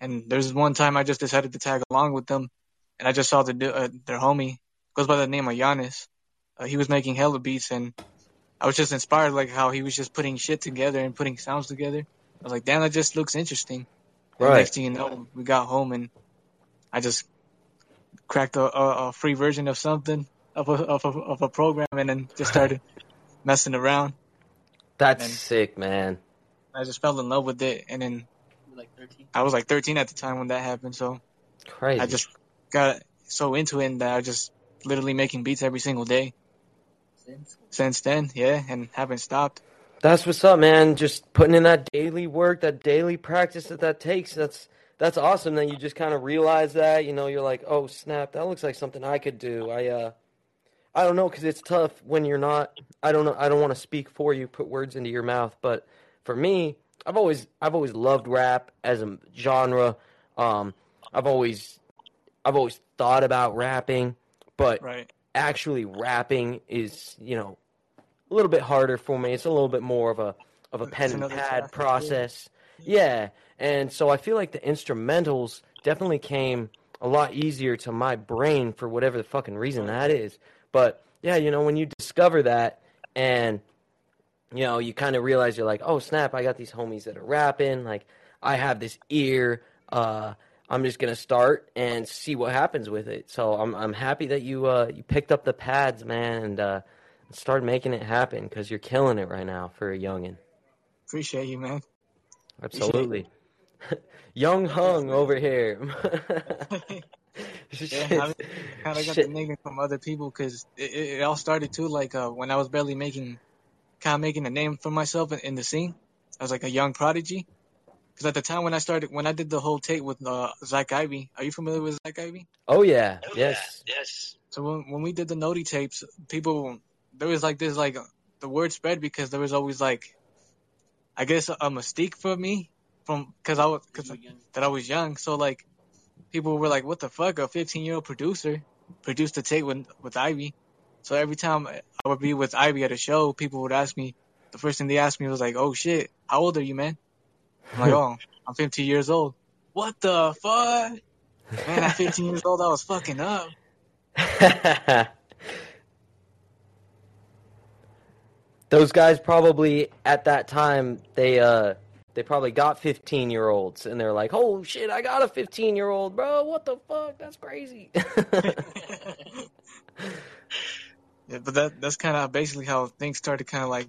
and there's this one time I just decided to tag along with them, and I just saw the uh, their homie goes by the name of Giannis. Uh, he was making hella beats, and I was just inspired like how he was just putting shit together and putting sounds together. I was like, damn, that just looks interesting. And Right. Next thing you know, we got home and I just cracked a, a, a free version of something of a, of a of a program and then just started messing around. That's And- sick, man. I just fell in love with it, and then like I was like 13 at the time when that happened. So Crazy. I just got so into it that I just literally making beats every single day Since. since then. Yeah, and haven't stopped. That's what's up, man. Just putting in that daily work, that daily practice that that takes. That's that's awesome. That you just kind of realize that. You know, you're like, oh snap, that looks like something I could do. I uh, I don't know, because it's tough when you're not. I don't know. I don't want to speak for you, put words into your mouth, but for me, I've always I've always loved rap as a genre. Um, I've always I've always thought about rapping, but Right. actually rapping is you know a little bit harder for me. It's a little bit more of a of a pen and pad craft, yeah. process. Yeah, and so I feel like the instrumentals definitely came a lot easier to my brain for whatever the fucking reason that is. But yeah, you know when you discover that and you know you kind of realize you're like, oh snap, I got these homies that are rapping. Like I have this ear. Uh, I'm just gonna start and see what happens with it. So I'm I'm happy that you uh you picked up the pads, man, and uh started making it happen because you're killing it right now for a youngin. Appreciate you, man. Absolutely. Young Hung over here. Yeah, I mean, kind of got the Shit. nickname from other people because it, it, it all started too like uh, when I was barely making, kind of making a name for myself in, in the scene. I was like a young prodigy. Because at the time when I started, when I did the whole tape with uh, Zach Ivy, are you familiar with Zach Ivy? Oh yeah, yes. Yes. So when when we did the Noti tapes, people there was like this like the word spread because there was always like, I guess a, a mystique for me from because I was cause that I was young. So like, people were like, "What the fuck? A 15 year old producer produced a tape with with Ivy." So every time I would be with Ivy at a show, people would ask me. The first thing they asked me was like, "Oh shit, how old are you, man?" I'm like, oh, I'm 15 years old. What the fuck? Man, at 15 years old, I was fucking up. Those guys probably at that time they uh they probably got 15 year olds and they're like, "Oh shit, I got a 15 year old, bro. What the fuck? That's crazy." Yeah, but that that's kind of basically how things started. Kind of like,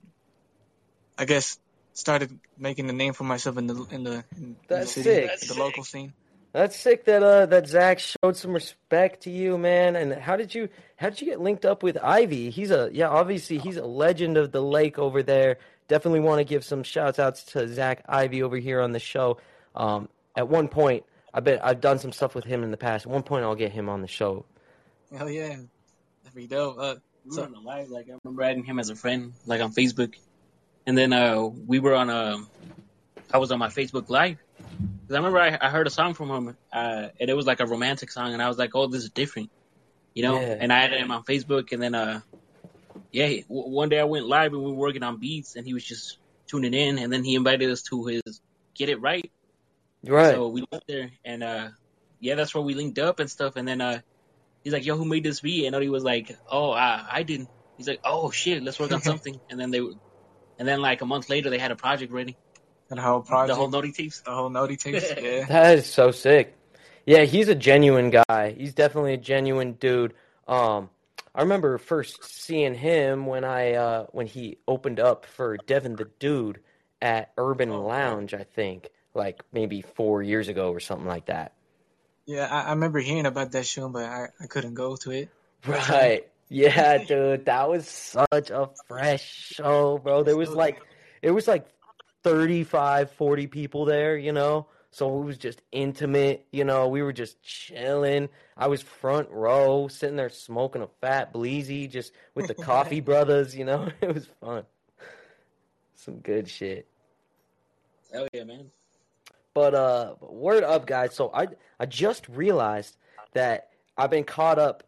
I guess, started making a name for myself in the in the, in That's the city, sick. the local scene. That's sick that uh that Zach showed some respect to you, man. And how did you how did you get linked up with Ivy? He's a yeah, obviously he's a legend of the lake over there. Definitely want to give some shouts outs to Zach Ivy over here on the show. Um, at one point, I bet I've done some stuff with him in the past. At one point, I'll get him on the show. Hell yeah, that'd be dope. Uh, We So- were on a live, like I remember adding him as a friend, like on Facebook, and then uh we were on a, I was on my Facebook live, 'Cause I remember I, I heard a song from him, uh, and it was like a romantic song, and I was like, oh, this is different, you know. Yeah. And I added him on Facebook, and then uh, yeah, w- one day I went live and we were working on beats, and he was just tuning in, and then he invited us to his Get It Right, Right. so we went there, and uh, yeah, that's where we linked up and stuff. And then uh, he's like, "Yo, who made this beat?" And Odie was like, "Oh, I, I did." He's like, "Oh shit, let's work on something." and then they, and then like a month later, they had a project ready, and the whole project, the whole Noti tapes. the whole Noti tapes. Yeah, That is so sick. Yeah, he's a genuine guy. He's definitely a genuine dude. Um, I remember first seeing him when I uh, when he opened up for Devin the Dude at Urban Lounge. I think like maybe four years ago or something like that. yeah. I, I remember hearing about that show, but I, I couldn't go to it. Right. Yeah, dude, that was such a fresh show, bro. There was like it was like 35, 40 people there, you know? So it was just intimate, you know. We were just chilling. I was front row, sitting there smoking a fat bleezy just with the coffee brothers, you know. It was fun. Some good shit. Hell yeah, man. But uh word up guys, so I I just realized that I've been caught up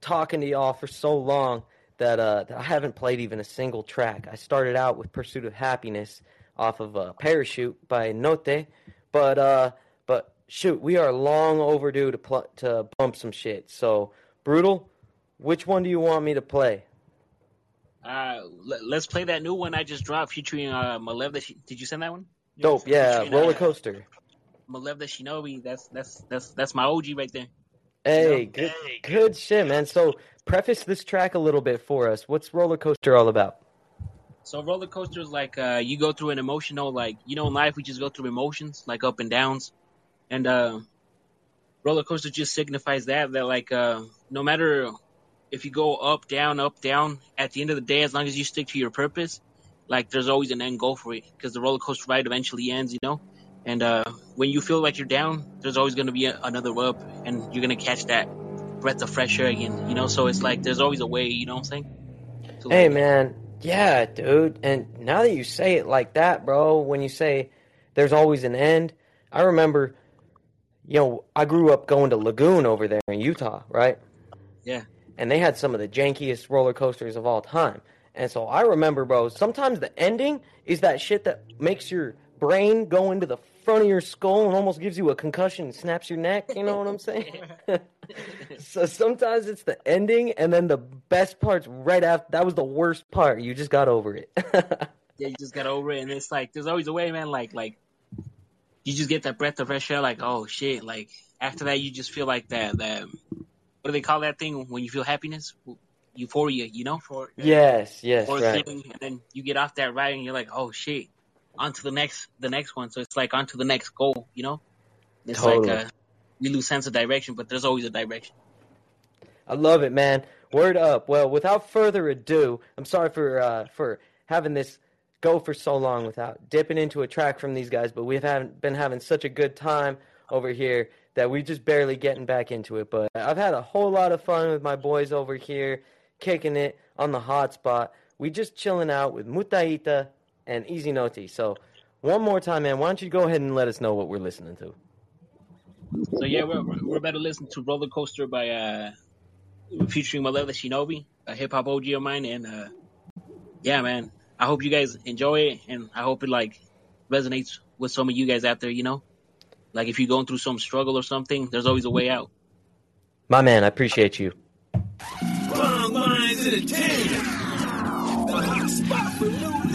talking to y'all for so long that uh that I haven't played even a single track. I started out with Pursuit of Happiness off of uh, Parachute by Note, but uh but shoot, we are long overdue to pl- to bump some shit. So, Brutal, which one do you want me to play? Uh, let, let's play that new one I just dropped featuring uh Malev. That did you send that one? Dope, yeah, Featuring, uh, roller coaster. Malev the Shinobi. That's that's that's that's my OG right there. Hey, good, good shit, man. So, preface this track a little bit for us. What's roller coaster all about? So roller coaster is like uh, you go through an emotional, like you know, in life we just go through emotions, like up and downs, and uh, roller coaster just signifies that that like uh, no matter if you go up, down, up, down, at the end of the day, as long as you stick to your purpose, like there's always an end goal for it because the roller coaster ride eventually ends, you know. And uh, when you feel like you're down, there's always to be a, another up, and you're to catch that breath of fresh air again, you know. So it's like there's always a way, you know what I'm saying? Hey, man. Yeah, dude. And now that you say it like that, bro, when you say there's always an end, I remember, you know, I grew up going to Lagoon over there in Utah, right? Yeah. And they had some of the jankiest roller coasters of all time. And so I remember, bro, sometimes the ending is that shit that makes your brain go into the front of your skull and almost gives you a concussion and snaps your neck. You know what I'm saying? so sometimes it's the ending, and then the best part's right after. That was the worst part. You just got over it. yeah, you just got over it, and it's like there's always a way, man. Like like you just get that breath of fresh air. Like oh shit. Like after that, you just feel like that that what do they call that thing when you feel happiness, euphoria, you know, For, yes, yes, or right. thing, and then you get off that ride and you're like oh shit, on to the next the next one. So it's like on to the next goal, you know. It's Totally. like uh, we lose sense of direction, but there's always a direction. I love it, man. Word up. Well, without further ado, I'm sorry for uh, for having this go for so long without dipping into a track from these guys, but we've haven't been having such a good time over here that we just barely getting back into it. But I've had a whole lot of fun with my boys over here, kicking it on the hot spot. We just chilling out with Mutaitaa and Eazynotey. So one more time, man, why don't you go ahead and let us know what we're listening to? So yeah, we're we're about to listen to Roller Coaster by uh featuring Maleva Shinobi, a hip hop OG of mine, and uh yeah, man. I hope you guys enjoy it, and I hope it like resonates with some of you guys out there. You know, like if you're going through some struggle or something, there's always a way out. My man, I appreciate you. Wrong Minds Entertainment. The hot spot for new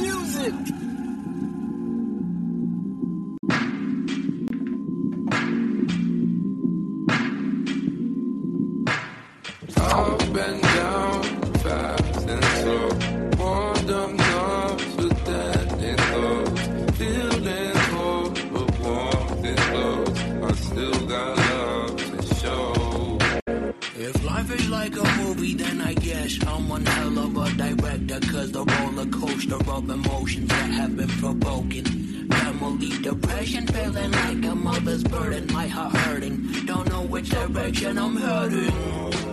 then I guess I'm one hell of a director. Cause the roller coaster of emotions that have been provoking. Family depression, feeling like a mother's burden, my heart hurting. Don't know which direction I'm heading.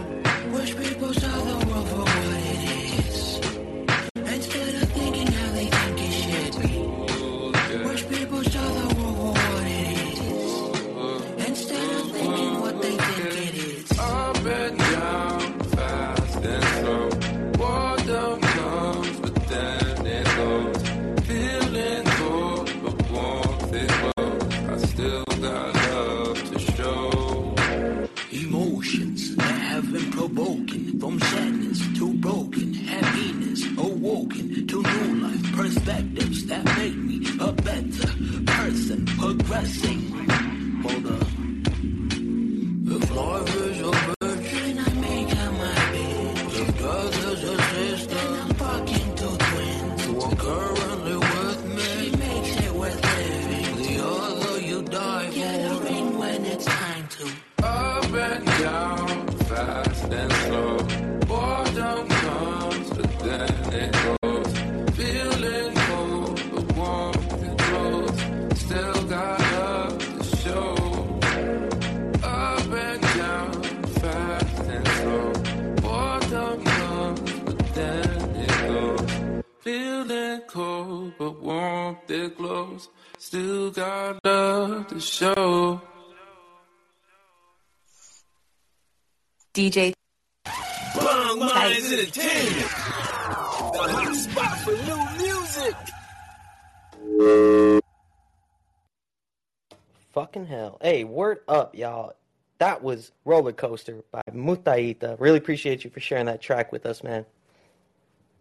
Hey, word up, y'all. That was Roller Coaster by Mutaitaa. Really appreciate you for sharing that track with us, man.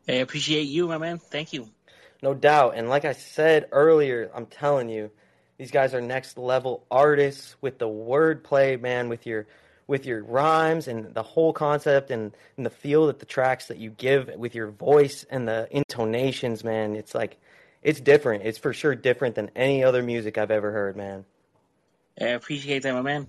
I appreciate you, my man. Thank you. No doubt. And like I said earlier, I'm telling you, these guys are next level artists with the wordplay, man, with your with your rhymes and the whole concept and, and the feel that the tracks that you give with your voice and the intonations, man. It's like it's different. It's for sure different than any other music I've ever heard, man. I appreciate that, my man.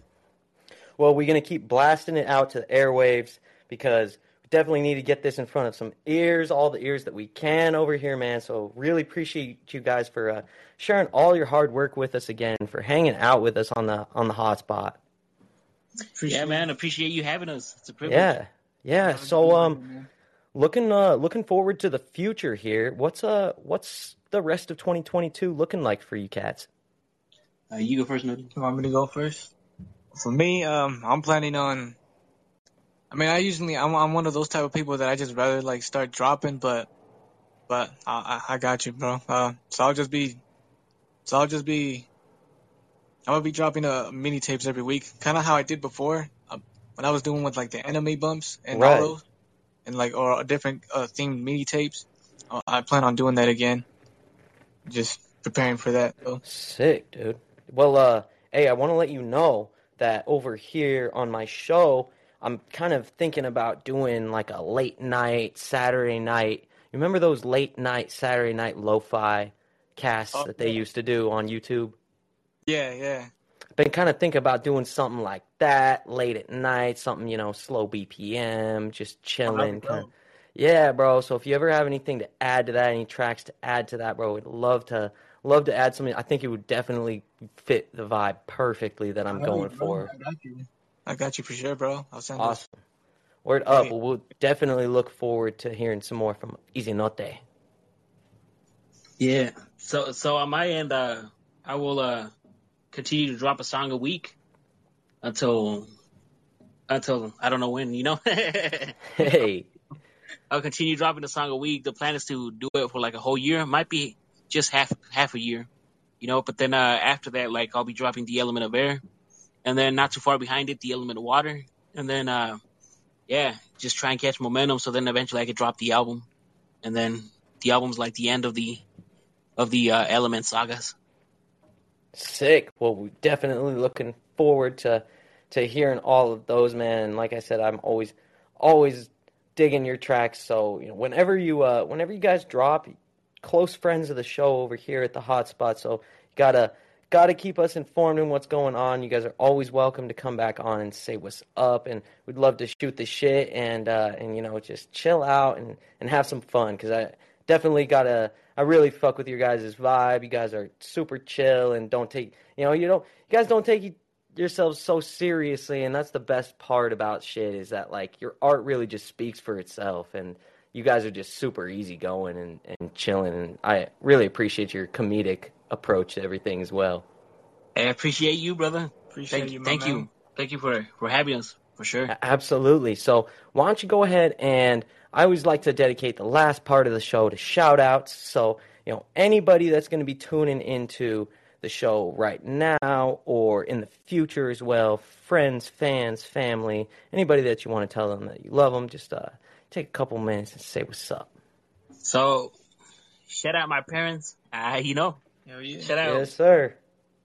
Well, we're going to keep blasting it out to the airwaves because we definitely need to get this in front of some ears, all the ears that we can over here, man. So, really appreciate you guys for uh, sharing all your hard work with us again, for hanging out with us on the on the hotspot. yeah, man. Appreciate you having us. It's a privilege. Yeah, yeah. So, um, looking uh looking forward to the future here. What's uh what's the rest of 2022 looking like for you cats? Uh, you go first, Nody. You want me to go first? For me, um, I'm planning on. I mean, I usually I'm I'm one of those type of people that I just rather like start dropping, but but I I, I got you, bro. Uh, so I'll just be, so I'll just be. I'm gonna be dropping uh mini tapes every week, kind of how I did before uh, when I was doing with like the anime bumps and Right. all those, and like or different uh, themed mini tapes. Uh, I plan on doing that again. Just preparing for that. Though. Sick, dude. Well, uh, hey, I want to let you know that over here on my show, I'm kind of thinking about doing like a late night Saturday night. You remember those late night Saturday night lo-fi casts Oh, that they yeah. used to do on YouTube? Yeah, yeah. I've been kind of thinking about doing something like that late at night, something you know, slow BPM, just chilling. dope. Kind of, yeah, bro. So if you ever have anything to add to that, any tracks to add to that, bro, we'd love to love to add something. I think it would definitely fit the vibe perfectly that I'm going for. I got you. I got you for sure, bro. I'll send Awesome. Word up. Great. Well, we'll definitely look forward to hearing some more from Eazynotey. Yeah. So so on my end, uh, I will uh continue to drop a song a week until until I don't know when. You know. Hey, I'll continue dropping a song a week. The plan is to do it for like a whole year. Might be just half half a year. you know. But then uh, after that, like I'll be dropping the element of air, and then not too far behind it, the element of water, and then uh, yeah, just try and catch momentum. So then eventually I could drop the album, and then the album's like the end of the of the uh, element sagas. Sick. Well, we're definitely looking forward to to hearing all of those, man. And like I said, I'm always always digging your tracks. So you know, whenever you uh, whenever you guys drop, close friends of the show over here at the Hotspot. So gotta gotta keep us informed in what's going on. You guys are always welcome to come back on and say what's up, and we'd love to shoot the shit and uh, and you know just chill out and and have some fun because I definitely gotta. I really fuck with your guys' vibe. You guys are super chill and don't take you know you don't you guys don't take yourselves so seriously and that's the best part about shit is that like your art really just speaks for itself and you guys are just super easygoing and, and chilling and I really appreciate your comedic approach to everything as well. I appreciate you, brother. Appreciate Thank you, thank man. you, thank you for for having us for sure. Absolutely. So why don't you go ahead and I always like to dedicate the last part of the show to shout outs. So, you know, anybody that's going to be tuning into the show right now or in the future as well, friends, fans, family, anybody that you want to tell them that you love them, just uh, take a couple minutes and say what's up. So, shout out my parents. Uh, you know, Hell yeah. shout out Yes, sir.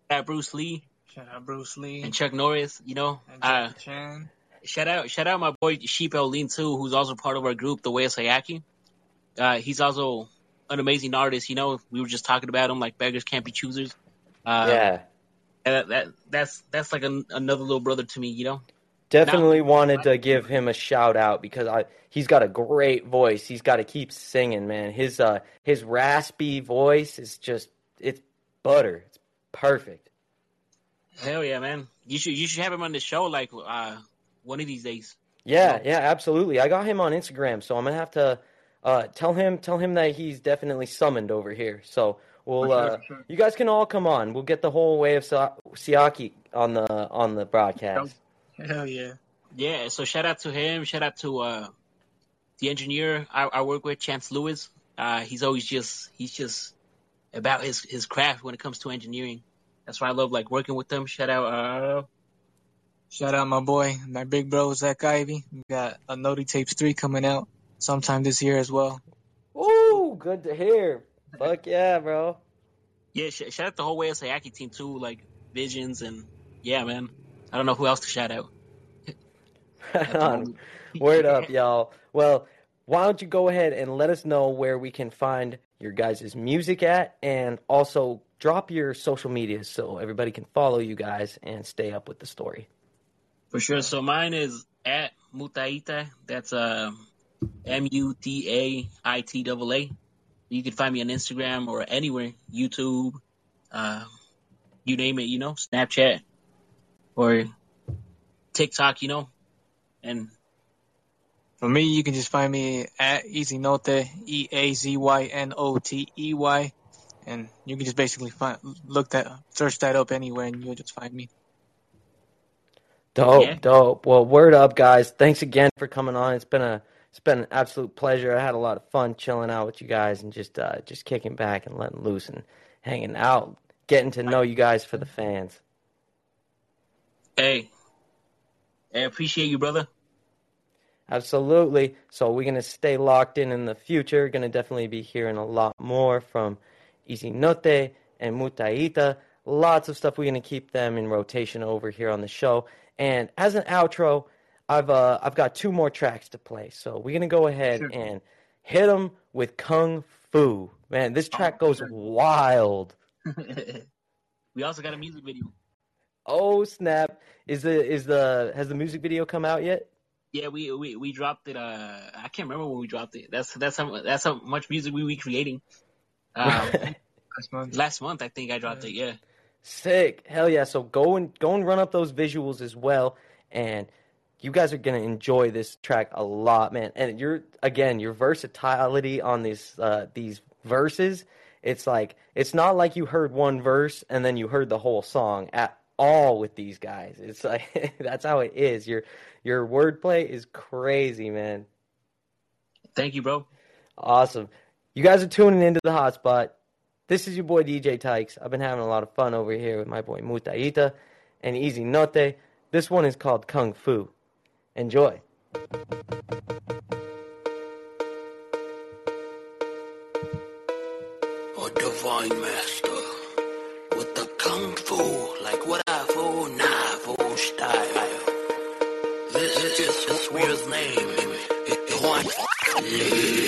shout out Bruce Lee Shout out Bruce Lee and Chuck Norris. You know, and uh, Chan. shout out shout out my boy Sheep El Lean too, who's also part of our group, the Way of Sayaki. Uh, he's also an amazing artist. You know, we were just talking about him, like beggars can't be choosers. Uh, yeah. and that, that that's that's like an, another little brother to me. You know. Definitely wanted to give him a shout out because I he's got a great voice. He's got to keep singing, man. His uh his raspy voice is just it's butter. It's perfect. Hell yeah, man! You should you should have him on the show like uh one of these days. Yeah, yeah, absolutely. I got him on Instagram, so I'm gonna have to uh, tell him tell him that he's definitely summoned over here. So we'll uh, you guys can all come on. We'll get the whole way of Sa- Siaki on the on the broadcast. Hell yeah. Yeah, so shout out to him. Shout out to uh the engineer I, I work with, Chance Lewis. Uh, he's always just he's just about his his craft when it comes to engineering. That's why I love like working with them. Shout out uh Shout out my boy, my big bro Zach Ivy. We got a Noti Tapes 3 coming out sometime this year as well. Ooh, good to hear. Fuck yeah, bro. yeah, sh- shout out the whole way of Sayaki team too, like Visions and yeah, man. I don't know who else to shout out. Right on. Word up, y'all. Well, why don't you go ahead and let us know where we can find your guys' music at and also drop your social media so everybody can follow you guys and stay up with the story. For sure. So mine is at Mutaitaa. That's uh, M U T A I T A A. You can find me on Instagram or anywhere, YouTube, uh, you name it, you know, Snapchat or TikTok, you know, and For me, you can just find me at Eazynotey, E A Z Y N O T E Y, and you can just basically find look that search that up anywhere, and you'll just find me. Dope, Yeah. dope. Well, word up, guys. Thanks again for coming on. It's been a it's been an absolute pleasure. I had a lot of fun chilling out with you guys and just uh, just kicking back and letting loose and hanging out, getting to know you guys for the fans. Hey, I appreciate you, brother. Absolutely. So we're gonna stay locked in in the future. Gonna definitely be hearing a lot more from Eazynotey and Mutaitaa. Lots of stuff. We're gonna keep them in rotation over here on the show. And as an outro, I've uh, I've got two more tracks to play. So we're gonna go ahead Sure. and hit them with Kung Fu. Man, this track goes wild. we also got a music video. Oh snap! Is the is the has the music video come out yet? Yeah, we we we dropped it. Uh, I can't remember when we dropped it. That's that's how that's how much music we we creating. Um, Last month. last month, I think I dropped it. Yeah. Sick. Hell yeah. So go and go and run up those visuals as well. And you guys are gonna enjoy this track a lot, man. And you're again, your versatility on these uh these verses, it's like it's not like you heard one verse and then you heard the whole song at all with these guys. It's like that's how it is. Your your wordplay is crazy, man. Thank you, bro. Awesome. You guys are tuning into the hotspot. This is your boy DJ Tykes. I've been having a lot of fun over here with my boy Mutaitaa and Eazynotey. This one is called Kung Fu. Enjoy. A divine master with the kung fu, swear's name.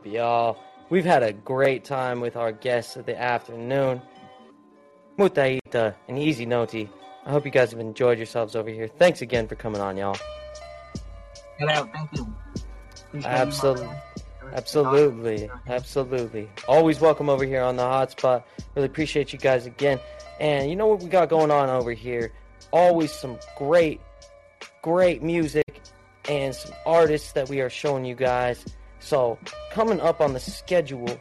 Up, y'all. We've had a great time with our guests of the afternoon, Mutaitaa and Eazynotey. I hope you guys have enjoyed yourselves over here. Thanks again for coming on, y'all. Yeah, thank you. Absolutely. Absolutely, absolutely. Always welcome over here on the hotspot. Really appreciate you guys again. And you know what we got going on over here? Always some great, great music and some artists that we are showing you guys. So coming up on the schedule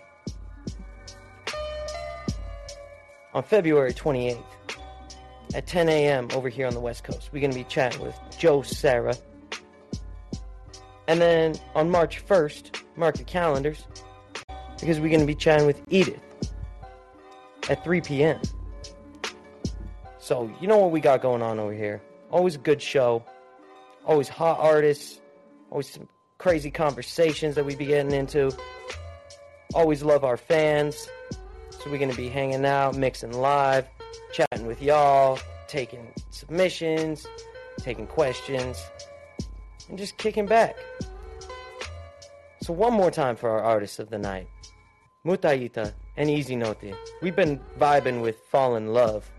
on February 28th at 10 a.m. over here on the West Coast, we're gonna be chatting with Joe Sarah. And then on March 1st, mark the calendars, because we're going to be chatting with Edith at 3 p.m. So, you know what we got going on over here. Always a good show, always hot artists, always some crazy conversations that we be getting into. Always love our fans. So, we're going to be hanging out, mixing live, chatting with y'all, taking submissions, taking questions, and just kicking back. So one more time for our artists of the night. Mutaitaa and Eazynotey. We've been vibing with Fall in Love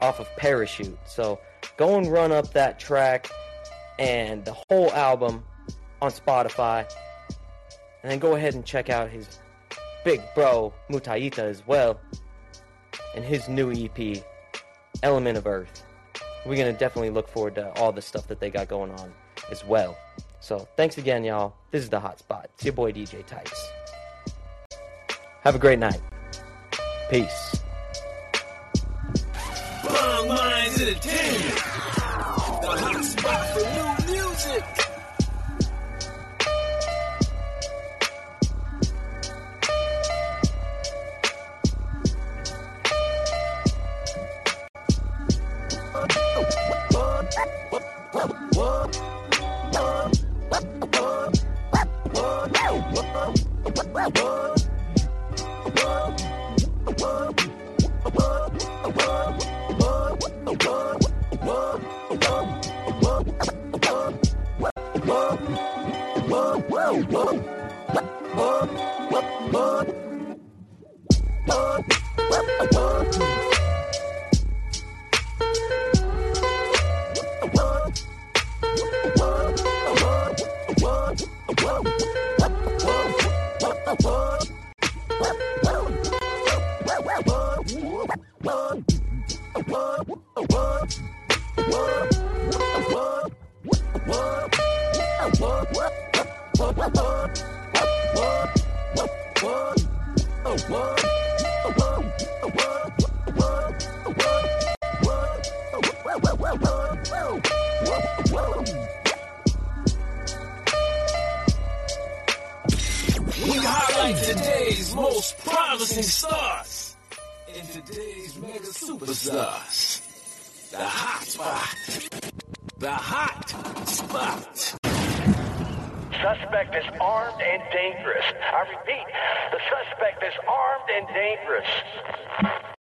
off of Parachute. So go and run up that track and the whole album on Spotify. And then go ahead and check out his big bro Mutaitaa as well. And his new EP, Element of Earth. We're gonna definitely look forward to all the stuff that they got going on as well. So thanks again, y'all. This is the hot spot. It's your boy DJ Tights. Have a great night. Peace. Minds entertainment. The hot spot for What We most promising stars and today's mega superstars. The hot spot. The hot spot. Suspect is armed and dangerous. I repeat, the suspect is armed and dangerous.